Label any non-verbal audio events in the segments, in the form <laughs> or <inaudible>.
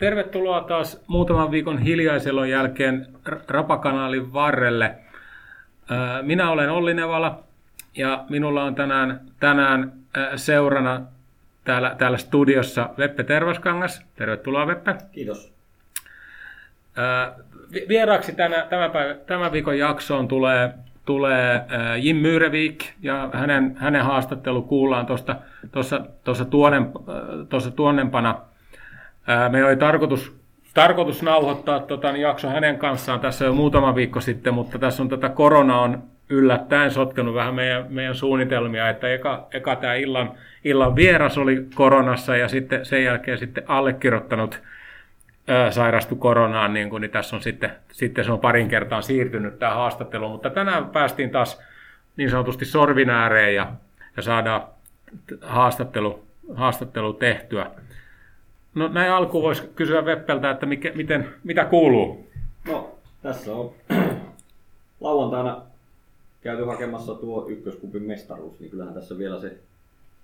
tervetuloa taas muutaman viikon hiljaiselon jälkeen Rapakanaalin varrelle. Minä olen Olli Nevala ja minulla on tänään, tänään seurana täällä, täällä studiossa Veppe Tervaskangas. Tervetuloa Veppe. Kiitos. Vieraaksi tänä, tämän, päivä, tämän viikon jaksoon tulee, tulee Jim Myrevik ja hänen, hänen haastattelu kuullaan tuossa tuonen, tuonnempana – me oli tarkoitus, tarkoitus nauhoittaa tota, niin jakso hänen kanssaan tässä jo muutama viikko sitten, mutta tässä on tätä korona on yllättäen sotkenut vähän meidän, meidän suunnitelmia, että eka, eka tämä illan, illan vieras oli koronassa ja sitten sen jälkeen sitten allekirjoittanut ää, koronaan, niin, kuin, niin tässä on sitten, sitten se on parin kertaan siirtynyt tämä haastattelu, mutta tänään päästiin taas niin sanotusti sorvin ääreen ja, ja saadaan haastattelu, haastattelu tehtyä. No näin alkuun voisi kysyä Veppeltä, että mikä, miten, mitä kuuluu? No, tässä on <clears throat> lauantaina käyty hakemassa tuo ykköskupin mestaruus, niin kyllähän tässä vielä se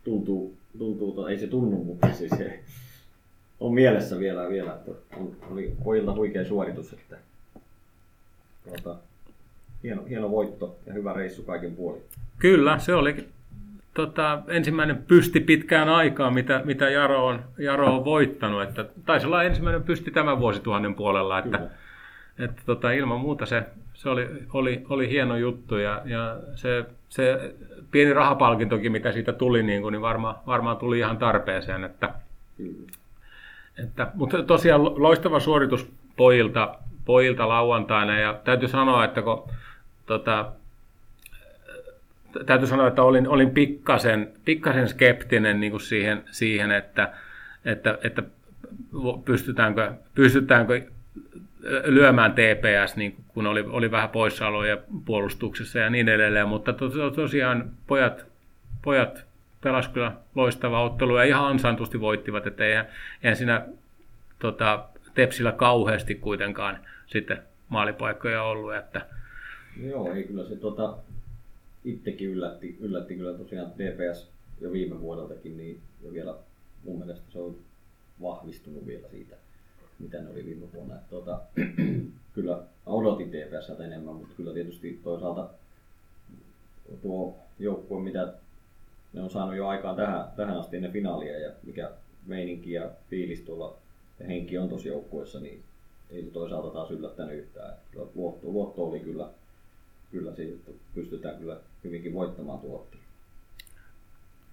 tuntuu, tuntuu ei se tunnu, mutta siis se on mielessä vielä, vielä että on, oli pojilta huikea suoritus, että tuota, hieno, hieno voitto ja hyvä reissu kaiken puolin. Kyllä, se oli tota, ensimmäinen pysti pitkään aikaan, mitä, mitä Jaro, on, Jaro on voittanut. Että, taisi olla ensimmäinen pysti tämän vuosituhannen puolella, että, että tota, ilman muuta se, se oli, oli, oli hieno juttu ja, ja se, se pieni rahapalkintokin, mitä siitä tuli, niin, kuin, niin varmaan, varmaan tuli ihan tarpeeseen. Että, että, mutta tosiaan loistava suoritus pojilta, pojilta lauantaina ja täytyy sanoa, että kun tota, täytyy sanoa, että olin, olin pikkasen, pikkasen skeptinen niin kuin siihen, siihen että, että, että pystytäänkö, pystytäänkö lyömään TPS, niin kun oli, oli vähän poissaoloja puolustuksessa ja niin edelleen, mutta to, tosiaan pojat, pojat pelasivat kyllä loistava ottelu ja ihan ansaintusti voittivat, että eihän, eihän siinä tota, Tepsillä kauheasti kuitenkaan sitten maalipaikkoja ollut. Että... Joo, ei kyllä se tota, itsekin yllätti, yllätti kyllä tosiaan DPS jo viime vuodeltakin, niin ja vielä mun mielestä se on vahvistunut vielä siitä, mitä ne oli viime vuonna. Että, tuota, <clears throat> kyllä odotin DPS enemmän, mutta kyllä tietysti toisaalta tuo joukkue, mitä ne on saanut jo aikaan tähän, tähän asti ennen finaalia ja mikä meininki ja fiilis tuolla ja henki on tuossa joukkueessa, niin ei toisaalta taas yllättänyt yhtään. Luotto, luotto oli kyllä kyllä siitä, pystytään kyllä hyvinkin voittamaan tuo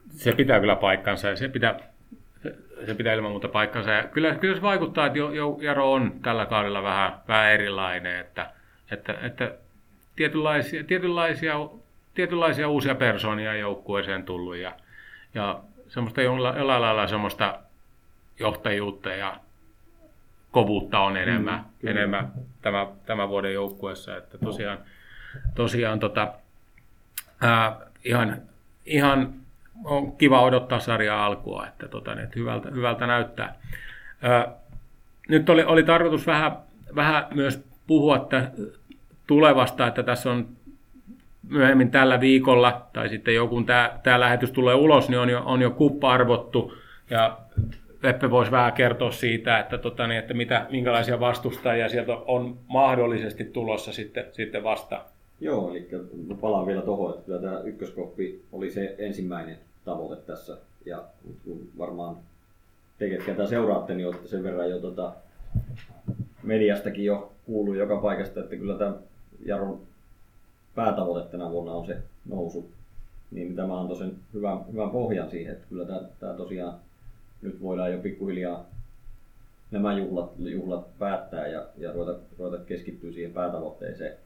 Se pitää kyllä paikkansa ja se pitää, se pitää ilman muuta paikkansa. Ja kyllä, kyllä se vaikuttaa, että Jaro on tällä kaudella vähän, vähän erilainen, että, että, että tietynlaisia, tietynlaisia, tietynlaisia uusia persoonia joukkueeseen tullut ja, ja semmoista jollain lailla semmoista johtajuutta ja kovuutta on enemmän, mm, enemmän tämä, tämän vuoden joukkueessa. Että tosiaan, no tosiaan tota, ää, ihan, ihan on kiva odottaa sarjaa alkua, että, tota, niin, että hyvältä, hyvältä näyttää. Ää, nyt oli, oli tarkoitus vähän, vähän myös puhua että tulevasta, että tässä on myöhemmin tällä viikolla, tai sitten joku tämä, tämä lähetys tulee ulos, niin on jo, on jo kuppa arvottu, ja Veppe voisi vähän kertoa siitä, että, tota, niin, että mitä, minkälaisia vastustajia sieltä on mahdollisesti tulossa sitten, sitten vastaan. Joo, eli palaan vielä tuohon, että kyllä tämä ykköskoppi oli se ensimmäinen tavoite tässä. Ja kun varmaan te, ketkä tätä seuraatte, niin olette sen verran jo tota, mediastakin jo kuullut joka paikasta, että kyllä tämä Jaron päätavoite tänä vuonna on se nousu. Niin tämä antoi sen hyvän, hyvän pohjan siihen, että kyllä tämä, tämä tosiaan nyt voidaan jo pikkuhiljaa nämä juhlat, juhlat päättää ja, ja ruveta, ruveta keskittyä siihen päätavoitteeseen.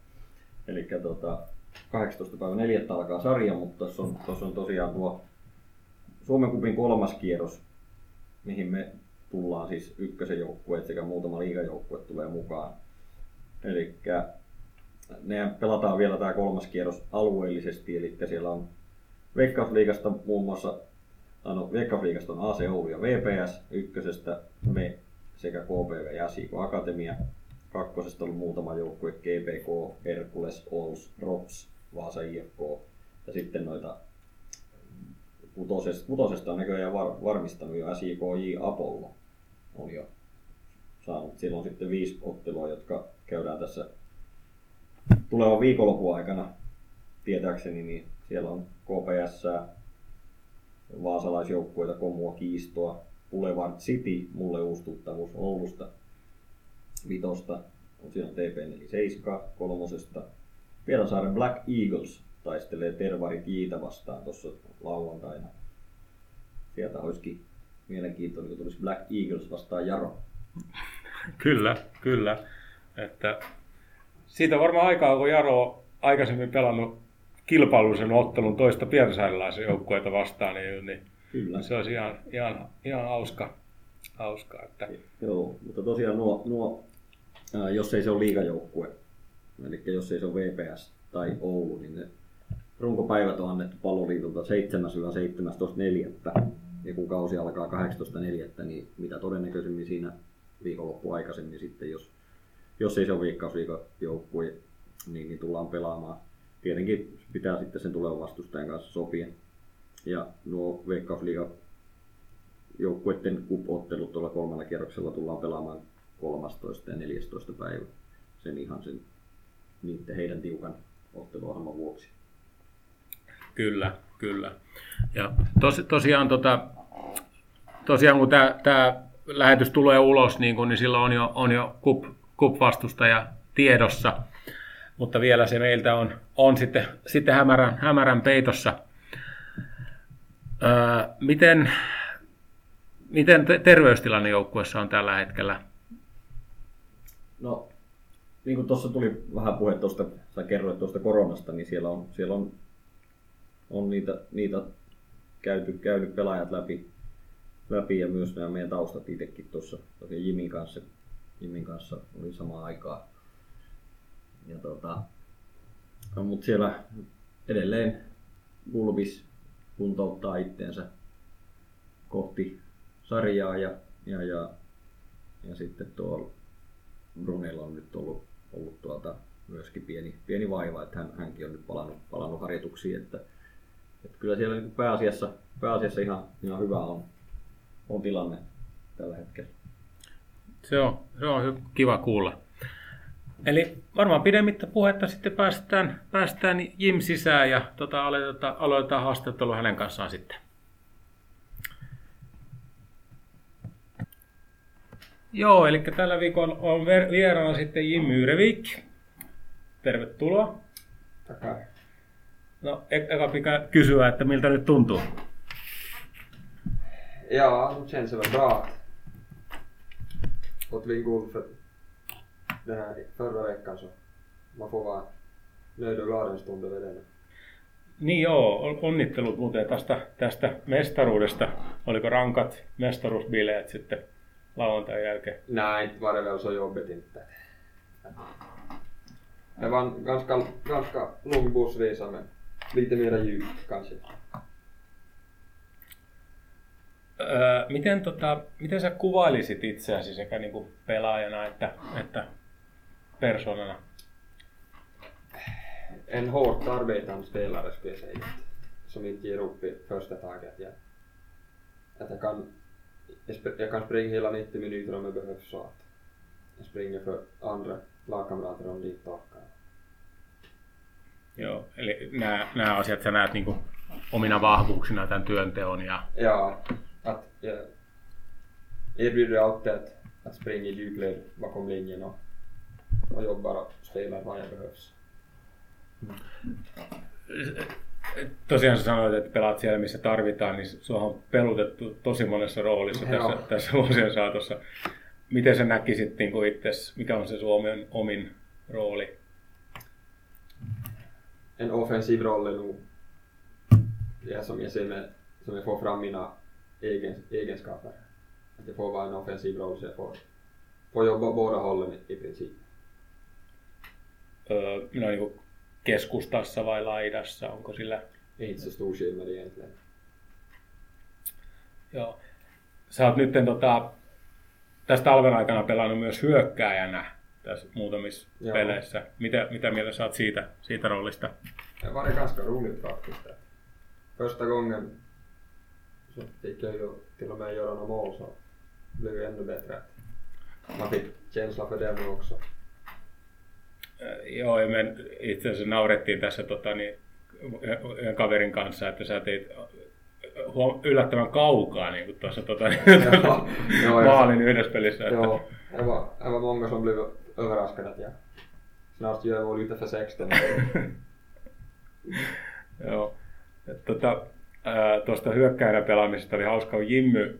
Eli tota, 18. päivä 4. alkaa sarja, mutta tuossa on, tuossa on tosiaan tuo Suomen kupin kolmas kierros, mihin me tullaan siis ykkösen joukkueet sekä muutama liigajoukkue tulee mukaan. Eli ne pelataan vielä tämä kolmas kierros alueellisesti, eli siellä on Veikkausliigasta muun muassa, no, Veikkausliigasta on AC Oulu ja VPS, ykkösestä me sekä KPV ja SIK Akatemia, Kakkosesta on muutama joukkue, GPK, Herkules, Ols, Rops, Vaasa IFK. Ja sitten noita putosesta, putosesta on näköjään var, varmistanut jo SIKJ Apollo. On jo siellä on sitten viisi ottelua, jotka käydään tässä tulevan viikonlopun aikana. Tietääkseni, niin siellä on KPS, vaasalaisjoukkueita, Komua, Kiistoa, Boulevard City, mulle uusi tuttavuus Oulusta, Vitosta, siellä TP47, kolmosesta. Pietasaaren Black Eagles taistelee Tervarit Jiitä vastaan tuossa lauantaina. Sieltä olisikin mielenkiintoinen, kun tulisi Black Eagles vastaan Jaro. <laughs> Kyllä, kyllä. Että siitä on varmaan aikaa, kun Jaro on aikaisemmin pelannut kilpailullisen ottelun toista pietasaarilaisen joukkueita vastaan, niin, niin Kyllä. se olisi ihan, ihan, ihan hauska. Hauska että... Joo, mutta tosiaan nuo, nuo ää, jos ei se ole liigajoukkue, eli jos ei se ole VPS tai Oulu, niin ne runkopäivät on annettu palloliitolta 7-17.4. Ja kun kausi alkaa 18.4, niin mitä todennäköisemmin siinä viikonloppu aikaisemmin sitten, jos, jos ei se ole viikkausliikajoukkue, niin, niin tullaan pelaamaan. Tietenkin pitää sitten sen tulevan vastustajan kanssa sopia. Ja nuo Veikkausliiga joukkueiden kup-ottelut tuolla kolmella kierroksella tullaan pelaamaan 13. ja 14. päivä. Sen ihan sen niiden heidän tiukan otteluohjelman vuoksi. Kyllä, kyllä. Ja tos, tosiaan, tota, tosiaan kun tämä lähetys tulee ulos, niin, kun, niin silloin on jo, on jo kup, kup-vastustaja tiedossa, mutta vielä se meiltä on, on sitten, sitten hämärän, hämärän peitossa. Öö, miten, miten terveystilanne joukkueessa on tällä hetkellä? No, niin kuin tuossa tuli vähän puhe tuosta, sä kerroit tuosta koronasta, niin siellä on, siellä on, on niitä, niitä käyty, käynyt pelaajat läpi, läpi ja myös nämä meidän taustat itsekin tuossa Jimin kanssa, Jimin kanssa oli samaan aikaan. Ja tota, no, mutta siellä edelleen Bulbis kuntouttaa itteensä kohti sarjaa ja, ja, ja, ja sitten tuolla Brunella on nyt ollut, ollut tuota, myöskin pieni, pieni vaiva, että hän, hänkin on nyt palannut, palannut harjoituksiin, että, että kyllä siellä niin pääasiassa, pääasiassa ihan, ihan hyvä on, on tilanne tällä hetkellä. Se on, se on kiva kuulla. Eli varmaan pidemmittä puhetta sitten päästään, päästään Jim sisään ja tota, aloitetaan, aloitetaan haastattelu hänen kanssaan sitten. Joo, eli tällä viikolla on vieraana sitten Jim Myrevik. Tervetuloa. Takai. No, e- eka pitää kysyä, että miltä nyt tuntuu? Ja, känns det väl bra. Fått vi guld för den här förra veckan så man får vara nöjd och glad en stund över det. Niin joo, onnittelut muuten tästä, tästä mestaruudesta. Oliko rankat mestaruusbileet sitten lauantain jälkeen? Nej, inte var det väl så jobbigt inte. Det var en ganska, ganska lång bussresa men lite mera djupt kanske. Öö, miten, tota, miten sä kuvailisit itseäsi sekä niin kuin pelaajana että, että persoonana? En hårt arbetande spelare skulle jag säga. Som inte ger upp i första taget. Jag, att jag kan jag kan springa hela 90 minuter om det behövs så att jag springer för andra lagkamrater om dit orkar. Joo, eli nämä, nämä asiat sä näet niin omina vahvuuksina tämän työnteon. Ja... Ja, att jag erbjuder alltid att, att springa i djupled bakom linjen och, och jobbar och spelar vad jag behövs. Mm tosiaan sä sanoit, että pelaat siellä, missä tarvitaan, niin sua on pelutettu tosi monessa roolissa tässä, tässä vuosien saatossa. Miten sä näkisit niin itse, mikä on se Suomen omin rooli? En offensiv roll är nog det som jag ser med, som jag får fram mina egen, egenskaper. Att jag får vara en offensiv roll så jag får, får jobba båda hållen i, i princip. Öö, no, niin keskustassa vai laidassa? Onko sillä... Ei se stor skillnad egentligen. Joo. Sä oot nyt tota, tästä talven aikana pelannut myös hyökkääjänä tässä muutamissa Joo. peleissä. Mitä, mitä mieltä saat siitä, siitä roolista? Det var ganska roligt faktiskt. Första gången så fick jag ju till och med göra några mål så blev det ännu bättre. man fick känsla för det nu också. Joo, ja me itse asiassa naurettiin tässä tota, niin, kaverin kanssa, että sä teit huom- yllättävän kaukaa niin kuin tuossa tota, <laughs> Joo, joo, maalin yhdessä pelissä. Että, Jo, det var, det var många som blev överraskade att jag snart gör mål utanför 16. Joo. <laughs> Et Tota, tuosta hyökkäänä pelaamisesta oli hauska, kun Jimmy,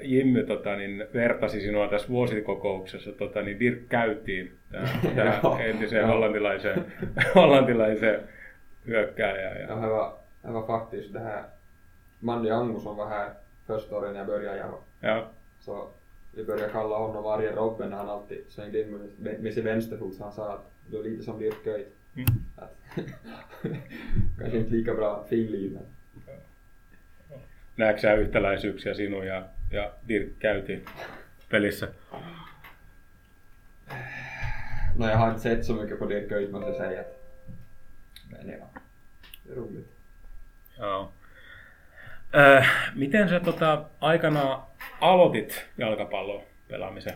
Jimmy tota, niin, vertasi sinua tässä vuosikokouksessa tota, niin Dirk käytiin <laughs> tähän Joo. entiseen hollantilaiseen, <laughs> hollantilaiseen hyökkääjään. Ja Ja, faktiskt det här, Manny Angusson var här första året när jag började ja, ja, så vi började kalla honom varje Robben när han alltid svängde in med, sin vänsterfot så han sa att du är lite som Dirk Kuyt. mm. <laughs> Kanske inte lika bra finliv men näetkö sä yhtäläisyyksiä sinun ja, ja Dirk käytiin pelissä? no jag har inte sett så mycket på Dirk Kuyt måste jag säga. Men ja, det är roligt. Joo. Äh, miten sä tota, aikana aloitit jalkapallon pelaamisen?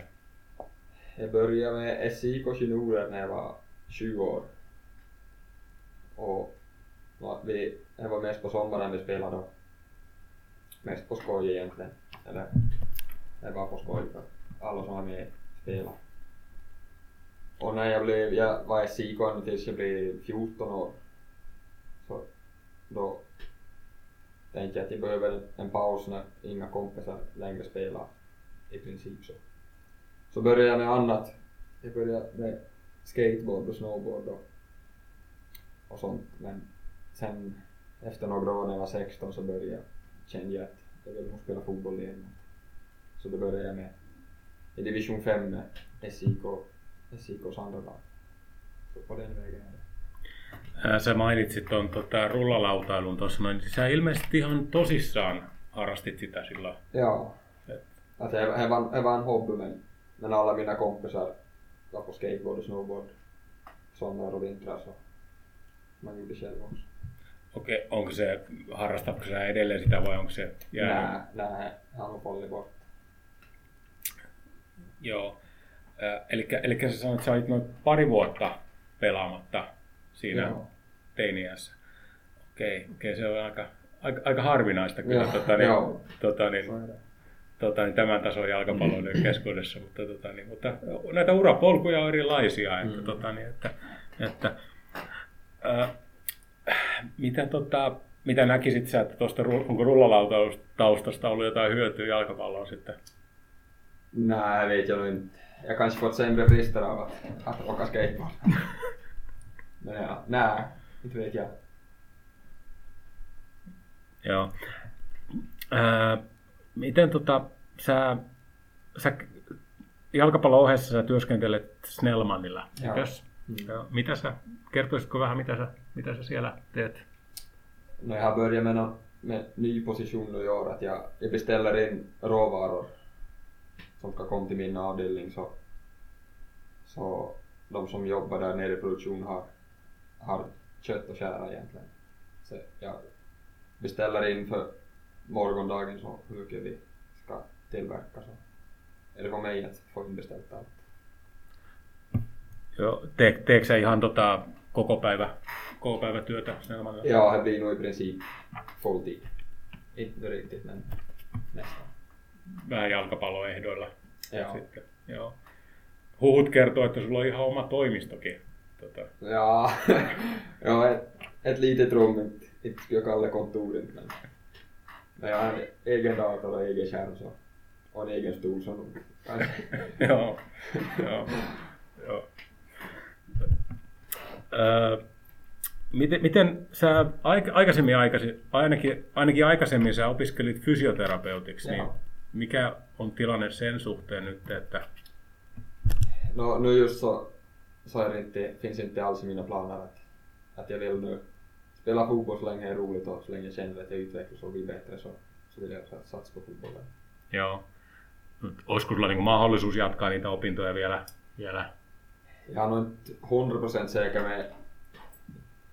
Jag började med SIK juniorer när jag var 20 år. Och ja, vi, det var mest på sommaren vi spelade då. Mest på skoj egentligen. Eller det var på skoj för alla som var med spelade. Och när jag blev, jag var i Sikon ända tills jag blev 14 år. Så då tänkte jag att jag behöver en paus när inga kompisar längre spelar i princip så. Så började jag med annat. Jag började med skateboard och snowboard och, och sånt. Men sen efter några år när jag var 16 så började jag känna jag att jag ville nog spela fotboll igen. Så då började jag med i division 5 med SIK, SIKs andra lag. Så på den vägen är det. Ää, Sä mainitsit tuon tota, rullalautailun tuossa noin. niin Sä ilmeisesti ihan tosissaan harrastit sitä silloin. Ja, Et, att det, var, det var en hobby men, men alla mina kompisar var på skateboard och snowboard somrar och vintrar så man gjorde själv också. Okei, onko se, harrastatko sä edelleen sitä vai onko se jäänyt? Fallit bort. Joo. Eli, eli sä sanoit, että sä olit noin pari vuotta pelaamatta siinä Joo. teiniässä. Okei, okei, se on aika, aika, aika harvinaista kyllä Joo, tota, niin, joo. tota, niin, det. tota, niin tämän tason jalkapalloilijoiden keskuudessa, mutta, tota, niin, mutta näitä urapolkuja on erilaisia. Että, Mm. tota, niin, että, että, mitä, tota, mitä näkisit sä, että tuosta onko rullalautaustasta ollut jotain hyötyä jalkapalloon sitten? Nej, jag vet jag nog inte. Jag kanske fått sämre brister av att, att åka skateboard. Men ja, nej, inte vet jag. Joo. Ää, miten tota, sä, sä jalkapallon ohessa sä työskentelet Snellmanilla, Joo. Mm. Joo. Mitä sä, kertoisitko vähän mitä sä, mitä sä siellä teet? När jag har börjat med, något, med ny position nu i år, att jag, jag beställer in råvaror som ska komma till min avdelning så, så de som jobbar där nere i produktion har, har kött och skära egentligen. Så jag beställer in för morgondagen så hur mycket vi ska tillverka så är det på mig att få inbeställt allt. Joo, te, teekö sä ihan tota, koko päivä, koko päivä työtä Snellmanilla? Ja, det blir nog i princip full tid. Inte riktigt men nästan. Vähän jalkapalloehdoilla. Ja. Sitten, joo. Huhut kertoo, että sulla on ihan oma toimistokin. Tota, <laughs> Ja, ja ett, ett litet rum, inte, inte skulle jag kalla det kontor inte, men, men jag har en egen dator och egen skärm så, och en egen stol så nog joo, joo, joo. Öö, miten, miten sä aik- aikaisemmin, aikaisin, ainakin, ainakin aikaisemmin sä opiskelit fysioterapeutiksi, niin mikä on tilanne sen suhteen nyt, että No nu just så, så är det inte, finns inte alls mina planer att, att jag vill nu spela fotboll så länge det är roligt och så länge jag känner att jag utvecklas och blir bättre så, så vill jag sat- satsa på fotbollen. joo, olisiko sulla niin mahdollisuus jatkaa niitä opintoja vielä, vielä? Jag är nog inte 100% säker med,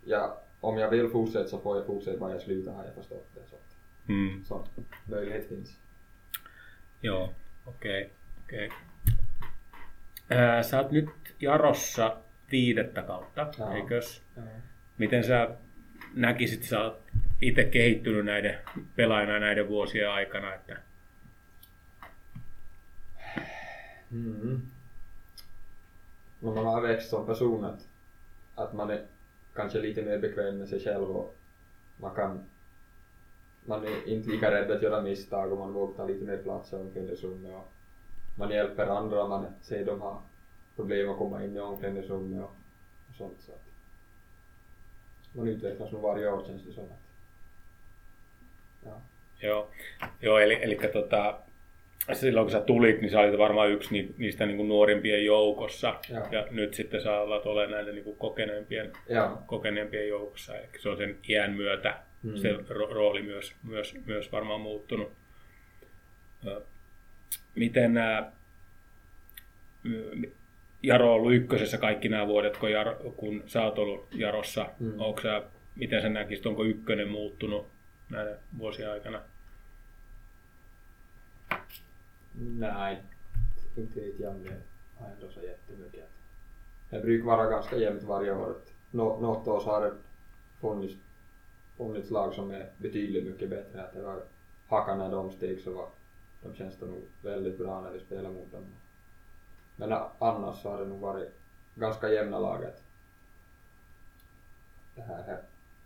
ja, om jag vill fortsätta så får jag fortsätta bara jag slutar har jag förstått det. Så, mm, så möjlighet finns. Joo, okei. okei. Ää, sä oot nyt Jarossa viidettä kautta, Joo. eikös? Joo. Miten sä näkisit, sä oot itse kehittynyt näiden pelaajana näiden vuosien aikana, että Mm. Men man har växt som person att, att man är kanske lite mer bekväm med sig själv och man kan man är inte lika rädd att göra misstag och man vågar ta lite mer plats i omklädningsrummet och man hjälper andra om man ser de har problem att komma in i omklädningsrummet och, och sånt. Så att man utvecklas nog varje år känns det som att. Ja. Joo, joo eli, eli tota, silloin kun sä tulit, niin sä olit varmaan yksi ni- niistä niin kuin nuorimpien joukossa. Joo. Ja nyt sitten sä alat olemaan näiden niin kuin kokeneempien, kokeneempien joukossa. Eli se on sen iän myötä Mm. se ro- rooli myös, myös, myös varmaan muuttunut. Miten nämä, Jaro on ollut ykkösessä kaikki nämä vuodet, kun, Jaro, kun sä oot ollut Jarossa. Mm. Onko sä, miten sä näkisit, onko ykkönen muuttunut näiden vuosien aikana? Nej, inte vet jag om det har ändå så jättemycket. Det brukar vara ganska jämnt varje år. Nå, något år så har det funnits, funnits lag som är betydligt mycket bättre. Att det var Haka när de steg så var de känns det nog väldigt bra när vi spelar mot dem. Men annars så har det nog varit ganska jämna laget. Det här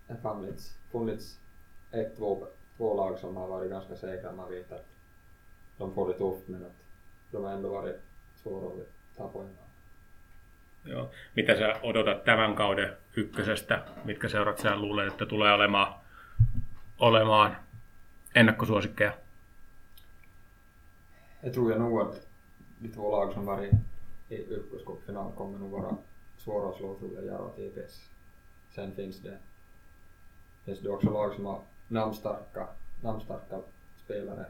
har har funnits, funnits ett, två, två lag som har varit ganska säkra. Man vet att de får det tufft men att de har ändå varit svåra att ta poäng. Joo. Mitä sä odotat tämän kauden ykkösestä? Mitkä seurat sä luulet, että tulee olemaan, olemaan ennakkosuosikkeja? Jag tror jag nog att de två lag som varit i yrkescupfinal kommer nog vara svåra att slå tror jag, Jaro och TPS. Sen finns det, finns det också lag som har namnstarka, namnstarka spelare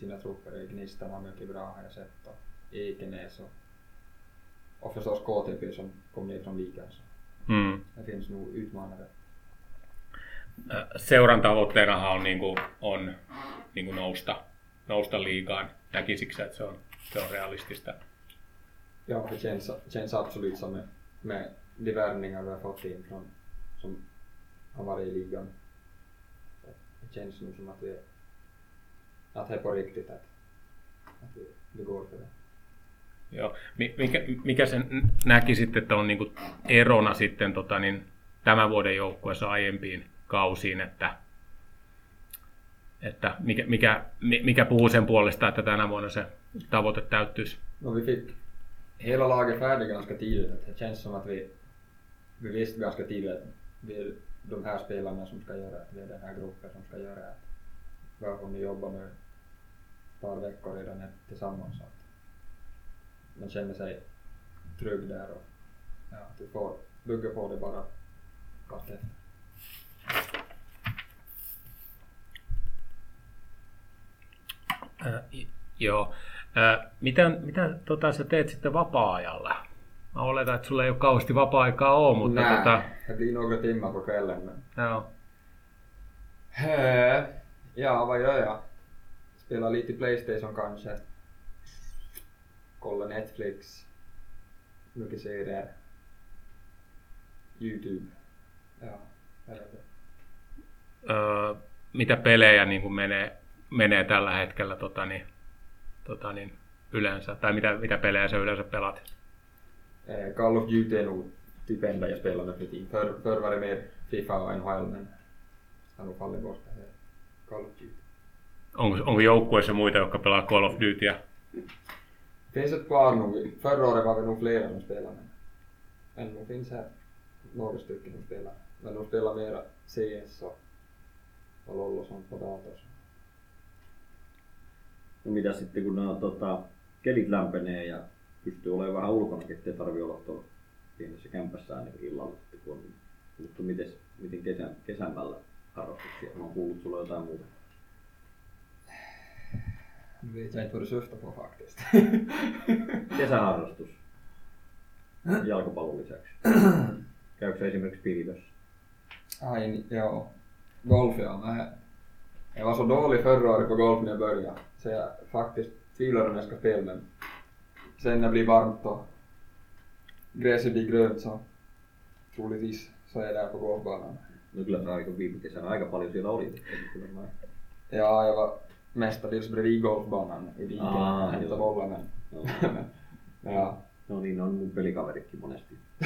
sina trupper. Gnistan har mycket bra har jag sett och Ekenäs och, och förstås KTP som kom ner från ligan. Så Mm. det finns nog utmanare. Seuran tavoitteenahan on, niin kuin, on niin kuin nousta, nousta liigaan. Näkisikö että se on, se on realistista? Ja, det känns, känns absolut som med, med de värvningar vi har fått in från, som har varit i ligan. Det känns nog som att vi att det är på riktigt att, att vi, vi går för det. Joo. Mi- Mikä, mikä sen näkisit, että on niin kuin erona sitten tota, niin, tämän vuoden joukkueessa aiempiin kausiin, että, että mikä, mikä, mi- mikä puhuu sen puolesta, että tänä vuonna se tavoite täyttyisi? No, vi fick hela laget färdigt ganska tidigt. Det känns som att vi, vi visste ganska tidigt att vi är de här spelarna som ska göra att vi är den här gruppen som ska göra vi har hunnit jobba nu ett par veckor redan tillsammans. Man känner sig trygg där och ja, vi får bygga på det bara vartefter. Äh, joo. Äh, mitä mitä tota, sä teet sitten vapaa-ajalla? Mä oletan, että sulla ei ole kauheasti vapaa-aikaa ole, mutta Nej, tota, det blir några timmar på kvällen men joo. Eh, Ja, vad gör jag? Spelar lite Playstation kanske. Kollar Netflix. Mycket serier. YouTube. Ja? Öö, mitä pelejä niin kuin menee, menee tällä hetkellä tota, niin, tota, niin, yleensä? Tai mitä, mitä pelejä sä yleensä pelaat? Call of Duty är nog typ enda jag spelar nu för tiden. Förr, förr var det mer Fifa och NHL men har nog fallit bort det här. Call of Duty. Onko, onko joukkueessa muita, jotka pelaa Call of Dutyä? finns ett par nog. Förra året var vi nog flera som spelade men, nog finns här några stycken som spelar. Men de spelar mera CS och, och LOL och sånt på dator. så. No mitä sitten kun nämä tota, kelit lämpenee ja pystyy olemaan vähän ulkona, ettei tarvi olla tuolla pienessä kämpässä ainakin illalla kun on puhuttu miten, miten kesän, kesämällä harrastuksia. Mä oon kuullut sulla jotain muuta. Nu vet jag inte vad du syftar på faktiskt. <laughs> Kesäharrastus. <clears throat> Jalkapallon lisäksi. <clears throat> Käykö sä esimerkiksi pilvessä? Ai, ni- ja. Golf ja. Men jag var så dålig förra året på golf när jag började. Så jag faktiskt tvivlar om jag ska spela men sen när det blir varmt och gräset blir grönt så troligtvis så är jag där på golfbanan. No kyllä sä aika viime kesänä aika paljon siellä mä- Ja, jag var mestadels bredvid golfbanan i viken Ah, men, Joo. men <laughs> ja. No niin, on mun pelikaveritkin monesti. <laughs>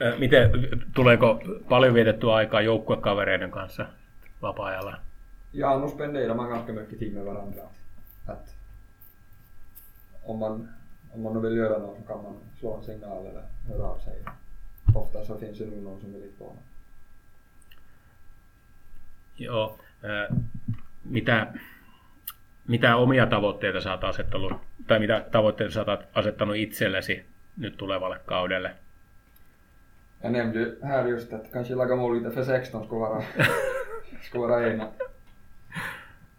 Öö, miten, tuleeko paljon vietettyä aikaa joukkuekavereiden kanssa vapaa-ajalla? Ja, nu spenderar man ganska mycket tid med varandra. Att om man, om man vill göra något så kan man slå en signal eller höra av sig. Ofta så finns det nog någon som vill något. Joo. Öö, mitä, mitä omia tavoitteita sä oot asettanut, tai mitä tavoitteita sä oot asettanut itsellesi nyt tulevalle kaudelle? Jag nämnde ju här just att kanske laga mål lite för 16 skulle vara, skulle vara en.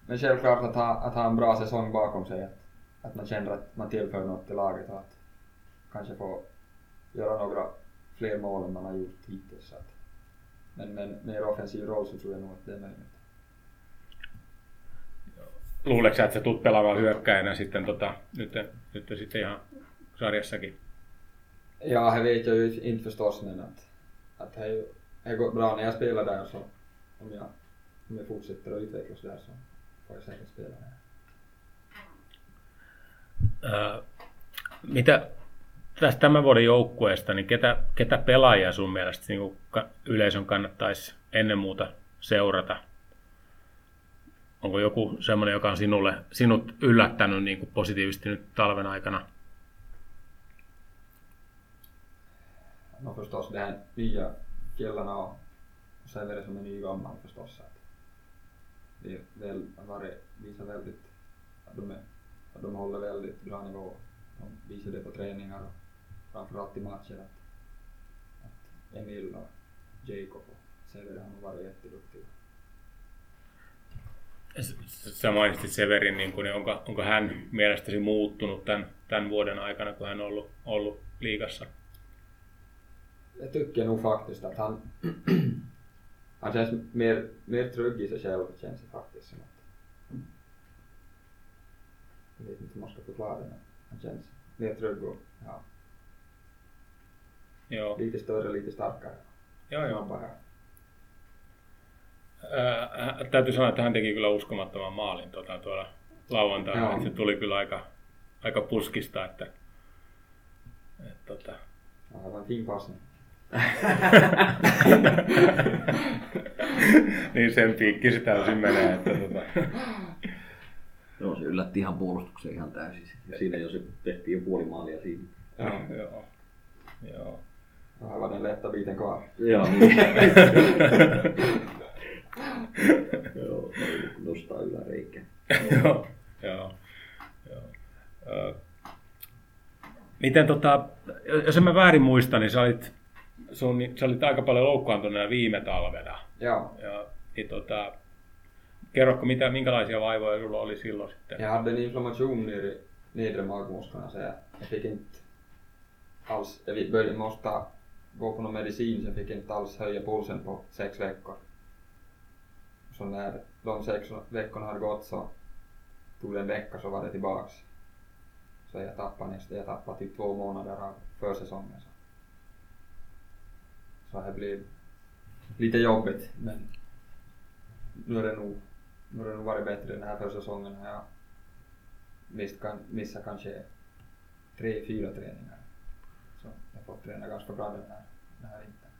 Men självklart att ha, att ha en bra säsong bakom sig. Att, att man känner att man tillför något till laget och att kanske få göra några fler mål än man har gjort hittills. Så att, men med mer offensiv roll så tror jag nog att det är möjligt. Luuletko sä, että sä tulet pelaamaan hyökkäjänä sitten, tota, nyt, nyt sitten ihan sarjassakin? Ja, det vet jag ju inte förstås men att, att ju- det går bra när jag spelar där så om jag, om jag fortsätter att utvecklas där så får jag säkert spela där. Mitä tästä tämän vuoden joukkueesta, niin ketä, ketä pelaajia sun mielestä niin yleisön kannattaisi ennen muuta seurata? Onko joku semmoinen, joka on sinulle, sinut yllättänyt niin positiivisesti nyt talven aikana? No förstås de här och så är det som är nygammal förstås. Det är väl, varit, visar de håller väldigt bra nivå. De visar det på träningar och framförallt i matcher att, att Emil och Jacob och Severi har varit jätteduktiga. Sä mainitsit Severin, niin kuin, onko, onko hän mielestäsi muuttunut tämän, tämän vuoden aikana, kun hän on ollut, ollut liigassa? Jag tycker nog faktiskt att han, <clears throat> han känns mer, mer trygg i sig själv känns det faktiskt som att jag vet inte hur man ska förklara det men han känns mer trygg och ja, Joo, lite större, lite starkare. joo, joo. Snabbare. Ää, täytyy sanoa, että hän teki kyllä uskomattoman maalin tuota, tuolla lauantaina. Että Se tuli kyllä aika, aika puskista, että, että tota, Ja, en fin passning. <laughs> niin sen piikki se täysin menee. Että, tota, <laughs> Joo, se yllätti ihan puolustuksen ihan täysin. Ja siinä jo se tehtiin jo puoli maalia siinä. Joo, joo. var den lätta biten kvar. Joo, niin. <laughs> Joo, nostaa yläreikä. joo, joo, joo. Miten tota, jos en mä väärin muista, niin sä olit, sun, sä olit aika paljon loukkaantuneena viime talvena. Ja, Ja, niin tota, kerrotko, mitä, minkälaisia vaivoja sulla oli silloin sitten? jag hade en inflammation nere i nedre magmusklerna så jag, jag fick inte alls, jag började, måste gå på någon medicin så jag fick inte alls höja pulsen på sex veckor. Så när de sex veckorna hade gått så tog det en vecka så var det tillbaks. Så jag tappade nästan, jag tappade typ två månader av försäsongen. Så, så det blev lite jobbigt men nu är det nog, nu har det nog varit bättre den här försäsongen. Har jag mist, kan, missat kanske tre, fyra träningar. Så jag har fått träna ganska bra den här, den här vintern.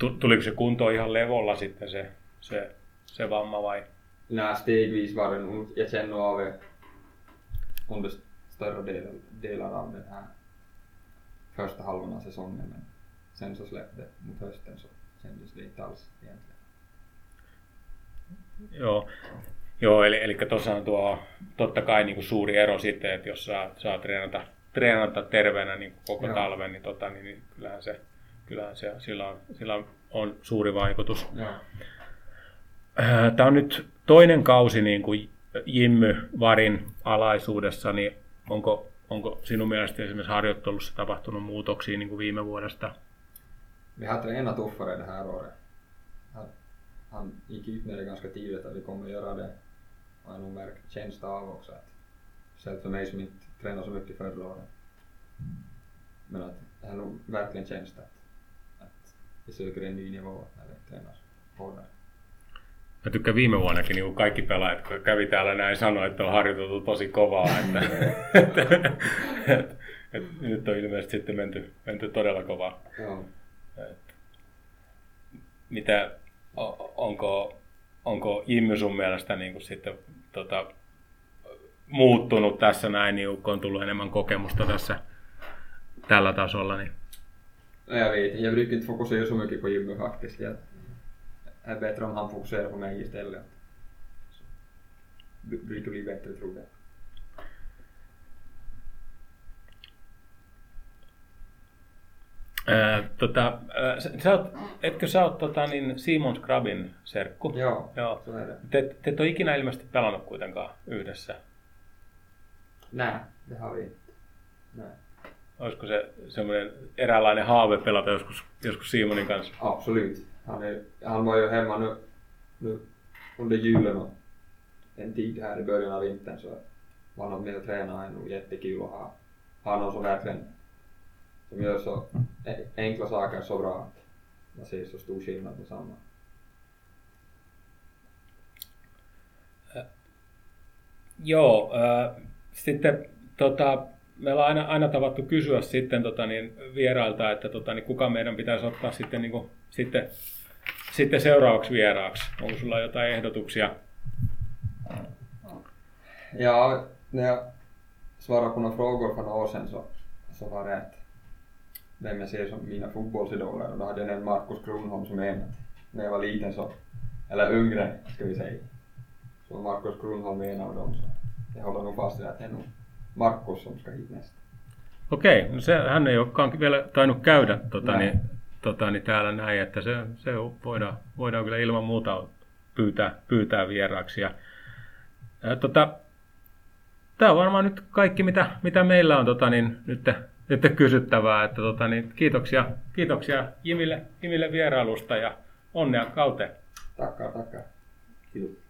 Tu- Tuliko se kunto ihan levolla sitten se, se, se vamma vai? Nej, stegvis var det nog. Jag känner av det under större delen, delar av den här första halvan av säsongen. Men sen så släppte mot hösten så kändes det inte alls egentligen. Joo, Joo eli, eli tuossa tuo totta kai niin kuin suuri ero sitten, että jos saa, saa treenata, treenata terveenä niin kuin koko Joo. talven, niin, tota, niin, niin kyllähän, se, kyllähän se, sillä, on, sillä on, on suuri vaikutus. Ja. Tämä on nyt toinen kausi niin kuin Jimmy Varin alaisuudessa, niin onko, onko sinun mielestä esimerkiksi harjoittelussa tapahtunut muutoksia niin kuin viime vuodesta? Vi har tränat tuffare det här året. Han, han gick ut med det ganska tidigt att vi kommer göra det. Har jag nog märkt känsla av också. Att, speciellt för mig som inte tränade så mycket förra året. Men att det har nog verkligen känts att, att vi söker en ny nivå när vi tränar hårdare. Mä tykkään viime vuonnakin niin kaikki pelaajat, kun kävi täällä näin, sanoi, että on harjoiteltu tosi kovaa. <laughs> Että, että, että, että, nyt on ilmeisesti sitten menty, menty todella kovaa. Joo. Et, mitä, onko, onko Jimmy sun mielestä niin kuin sitten tota, muuttunut tässä näin, niin kun on tullut enemmän kokemusta tässä tällä tasolla? Niin. No, Jag vet jag brukar inte fokusera så mycket på Jimmy faktiskt. Jag är bättre om han fokuserar på mig istället. Bättre tror jag. Ää, tota, ää, sä, oot, etkö sä oot tota, niin Simon Scrabin serkku? Joo, Joo. det. Te, te et ole ikinä ilmeisesti pelannut kuitenkaan yhdessä. Det vi inte. Nej. Olisiko se semmoinen eräänlainen haave pelata joskus, joskus Simonin kanssa? Absolut. Han, är, han var ju hemma nu, nu under julen och en tid här i början av vintern så var han med och tränade är nog jättekul att ha, ha någon som verkligen som gör så enkla saker så bra att man ser så stor skillnad med samma. Joo, äh, sitten tota, meillä on aina, aina tavattu kysyä sitten tota, niin, vierailta, että tota, niin, kuka meidän pitäisi ottaa sitten, niin kuin, sitten, sitten seuraavaksi vieraaksi. Onko sulla jotain ehdotuksia? Ja, när jag svarade på några frågor för några år sedan så, så var det att vem jag ser som mina fotbollsidoler och då hade jag nämnt Markus Kronholm som en. När jag var liten så, eller yngre ska vi säga, så Markus Kronholm en av dem. Så jag håller nog fast vid att det är nog Markus som ska hit nästa. Okei, no se, hän ei olekaan vielä tainnut käydä tota, Näin. niin, tota, niin täällä näin, että se, se voidaan, voidaan kyllä ilman muuta pyytää, pyytää vieraaksi. Ja, ää, tota, Tämä on varmaan nyt kaikki, mitä, mitä meillä on tota, niin, nyt, nyt kysyttävää. Että, tota, niin, kiitoksia, kiitoksia Jimille, Jimille vierailusta ja onnea kauteen. Tackar, tackar. Kiitos.